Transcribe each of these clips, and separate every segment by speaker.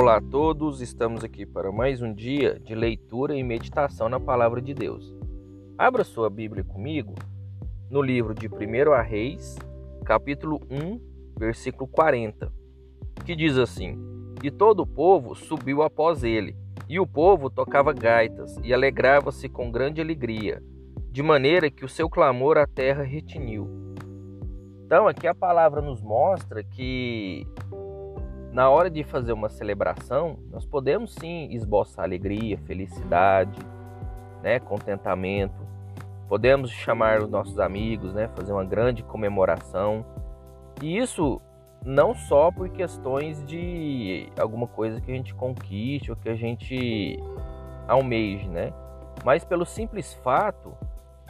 Speaker 1: Olá a todos, estamos aqui para mais um dia de leitura e meditação na Palavra de Deus. Abra sua Bíblia comigo no livro de 1 a Reis, capítulo 1, versículo 40, que diz assim: E todo o povo subiu após ele, e o povo tocava gaitas e alegrava-se com grande alegria, de maneira que o seu clamor a terra retiniu. Então, aqui a palavra nos mostra que na hora de fazer uma celebração, nós podemos sim esboçar alegria, felicidade, né, contentamento. Podemos chamar os nossos amigos, né, fazer uma grande comemoração. E isso não só por questões de alguma coisa que a gente conquiste ou que a gente almeje, né? Mas pelo simples fato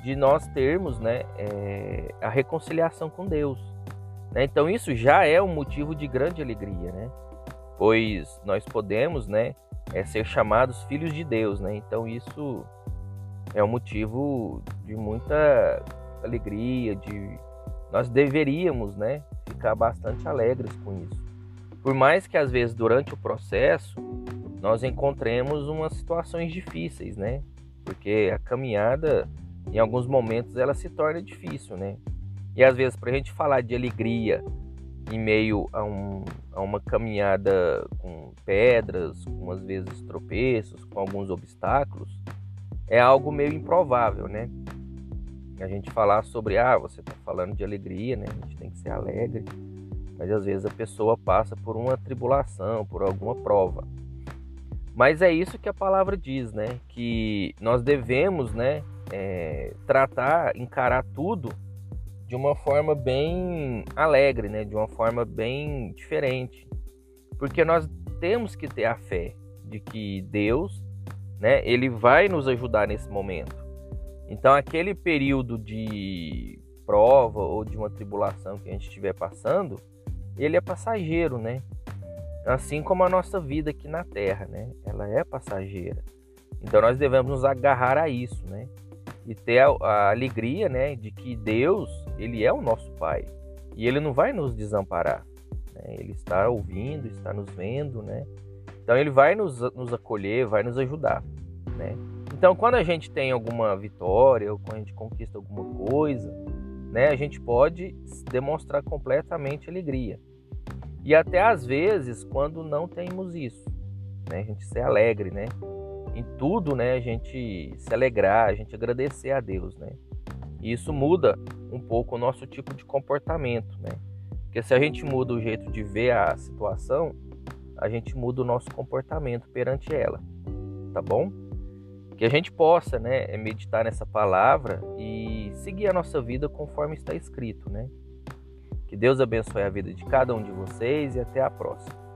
Speaker 1: de nós termos né, é, a reconciliação com Deus. Né? Então isso já é um motivo de grande alegria, né? pois nós podemos né, é, ser chamados filhos de Deus. Né? Então isso é um motivo de muita alegria, de nós deveríamos né, ficar bastante alegres com isso. Por mais que às vezes durante o processo nós encontremos umas situações difíceis, né? Porque a caminhada em alguns momentos ela se torna difícil, né? E às vezes para a gente falar de alegria em meio a, um, a uma caminhada com pedras, com às vezes tropeços, com alguns obstáculos, é algo meio improvável, né? A gente falar sobre, ah, você está falando de alegria, né? A gente tem que ser alegre, mas às vezes a pessoa passa por uma tribulação, por alguma prova. Mas é isso que a palavra diz, né? Que nós devemos, né? é, tratar, encarar tudo de uma forma bem alegre, né? De uma forma bem diferente, porque nós temos que ter a fé de que Deus, né? Ele vai nos ajudar nesse momento. Então, aquele período de prova ou de uma tribulação que a gente estiver passando, ele é passageiro, né? Assim como a nossa vida aqui na Terra, né? Ela é passageira. Então nós devemos nos agarrar a isso, né? E ter a, a, alegria, né, de que Deus, ele é o nosso Pai e ele não vai nos desamparar. Né? Ele está ouvindo, está nos vendo, né? Então ele vai nos, nos acolher, vai nos ajudar, né? Então quando a gente tem alguma vitória ou quando a gente conquista alguma coisa, né, a gente pode demonstrar completamente alegria. E até às vezes quando não temos isso, né, a gente ser alegre, né? em tudo, né, a gente se alegrar, a gente agradecer a Deus, né? E isso muda um pouco o nosso tipo de comportamento, né? Porque se a gente muda o jeito de ver a situação, a gente muda o nosso comportamento perante ela, tá bom? Que a gente possa, né, meditar nessa palavra e seguir a nossa vida conforme está escrito, né? Que Deus abençoe a vida de cada um de vocês e até a próxima.